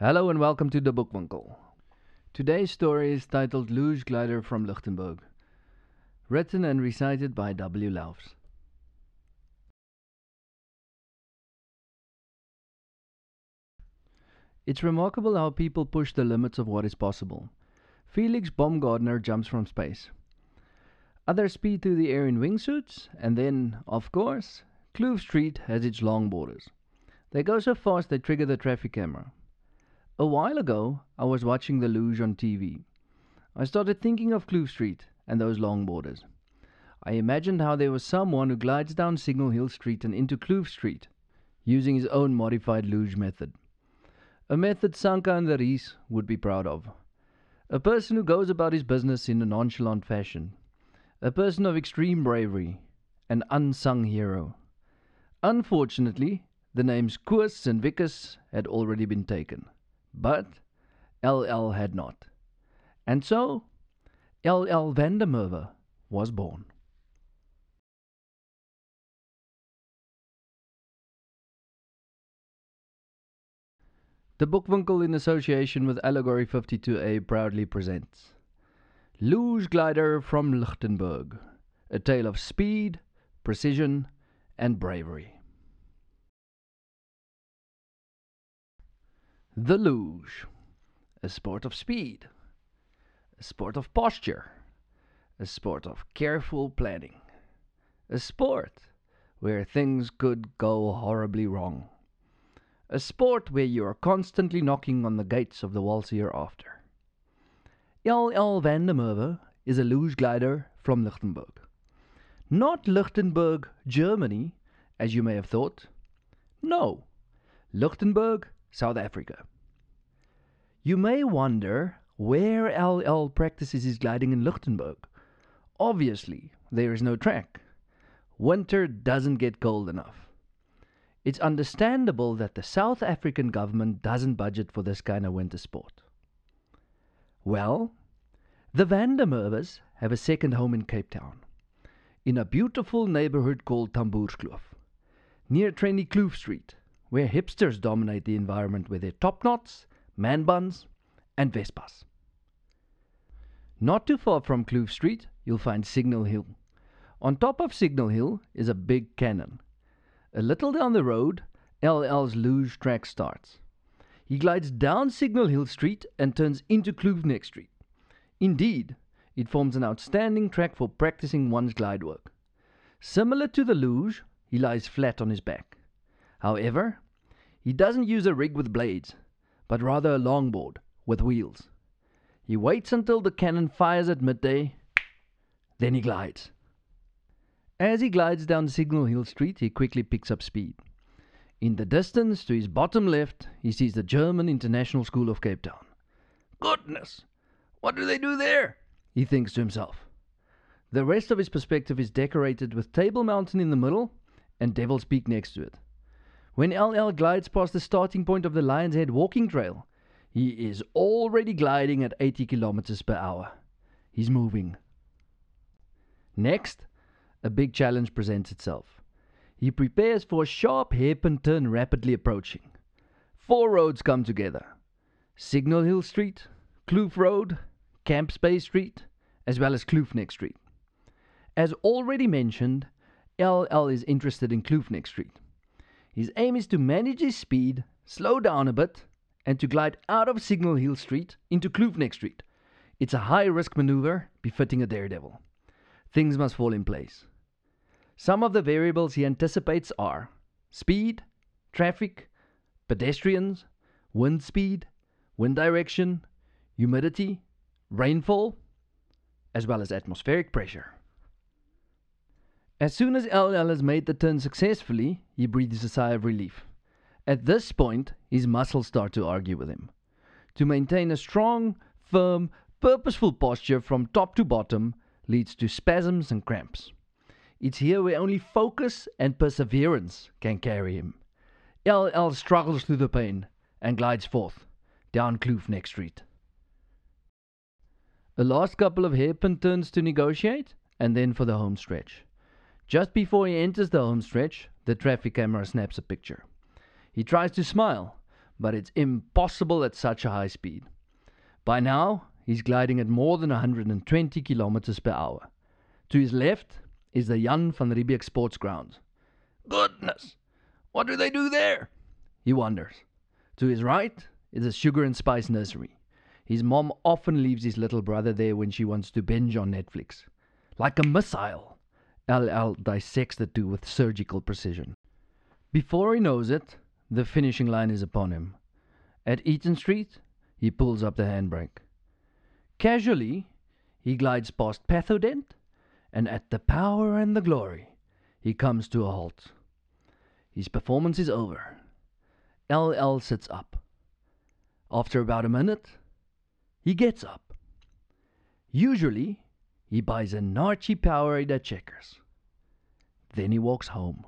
Hello and welcome to the Bookwinkel. Today's story is titled Luge Glider from Lichtenburg, written and recited by W. Laufs. It's remarkable how people push the limits of what is possible. Felix Baumgartner jumps from space. Others speed through the air in wingsuits, and then, of course, Kloof Street has its longboarders. They go so fast they trigger the traffic camera. A while ago, I was watching the luge on TV. I started thinking of Kloof Street and those longboarders. I imagined how there was someone who glides down Signal Hill Street and into Kloof Street, using his own modified luge method. A method Sanka and Derice would be proud of. A person who goes about his business in a nonchalant fashion. A person of extreme bravery. An unsung hero. Unfortunately, the names Koos and Wikus had already been taken. But L.L. had not. And so L.L. van der Merwe was born. The Bookwinkel, in association with Allegory 52a, proudly presents Luge Glider from Lichtenburg, a tale of speed, precision, and bravery. The luge, a sport of speed, a sport of posture, a sport of careful planning, a sport where things could go horribly wrong, a sport where you are constantly knocking on the gates of the waltz hereafter. L. L. van der Merwe is a luge glider from Lichtenburg. Not Lichtenberg, Germany, as you may have thought. No, Lichtenburg, South Africa. You may wonder where LL practices his gliding in Lichtenburg. Obviously, there is no track. Winter doesn't get cold enough. It's understandable that the South African government doesn't budget for this kind of winter sport. Well, the van der Merwes have a second home in Cape Town, in a beautiful neighborhood called Tamboerskloof, near Trendy Kloof Street, where hipsters dominate the environment with their top knots, man buns, and Vespas. Not too far from Kloof Street, you'll find Signal Hill. On top of Signal Hill is a big cannon. A little down the road, LL's luge track starts. He glides down Signal Hill Street and turns into Kloof Nek Street. Indeed, it forms an outstanding track for practicing one's glide work. Similar to the luge, he lies flat on his back. However, he doesn't use a rig with blades, but rather a longboard with wheels. He waits until the cannon fires at midday, then he glides. As he glides down Signal Hill Street, he quickly picks up speed. In the distance, to his bottom left, he sees the German International School of Cape Town. Goodness! What do they do there? He thinks to himself. The rest of his perspective is decorated with Table Mountain in the middle and Devil's Peak next to it. When LL glides past the starting point of the Lion's Head walking trail, he is already gliding at 80 kilometers per hour. He's moving. Next, a big challenge presents itself. He prepares for a sharp hairpin turn rapidly approaching. Four roads come together Signal Hill Street, Kloof Road, Camp Space Street, as well as Kloof Nek Street. As already mentioned, LL is interested in Kloof Nek Street. His aim is to manage his speed, slow down a bit, and to glide out of Signal Hill Street into Kloof Nek Street. It's a high risk maneuver befitting a daredevil. Things must fall in place. Some of the variables he anticipates are speed, traffic, pedestrians, wind speed, wind direction, humidity, rainfall, as well as atmospheric pressure. As soon as LL has made the turn successfully, he breathes a sigh of relief. At this point, his muscles start to argue with him. To maintain a strong, firm, purposeful posture from top to bottom leads to spasms and cramps. It's here where only focus and perseverance can carry him. LL struggles through the pain and glides forth down Kloof Nek Street. The last couple of hairpin turns to negotiate, and then for the home stretch. Just before he enters the home stretch, the traffic camera snaps a picture. He tries to smile, but it's impossible at such a high speed. By now, he's gliding at more than 120 kilometers per hour. To his left is the Jan van Riebeeck Sports Grounds. Goodness, what do they do there? He wonders. To his right is a sugar and spice nursery. His mom often leaves his little brother there when she wants to binge on Netflix. Like a missile, LL dissects the two with surgical precision. Before he knows it, the finishing line is upon him. At Eaton Street, he pulls up the handbrake. Casually, he glides past Pathodent, and at the power and the glory, he comes to a halt. His performance is over. LL sits up. After about a minute, he gets up. Usually, he buys a Naartjie Powerade at Checkers. Then he walks home.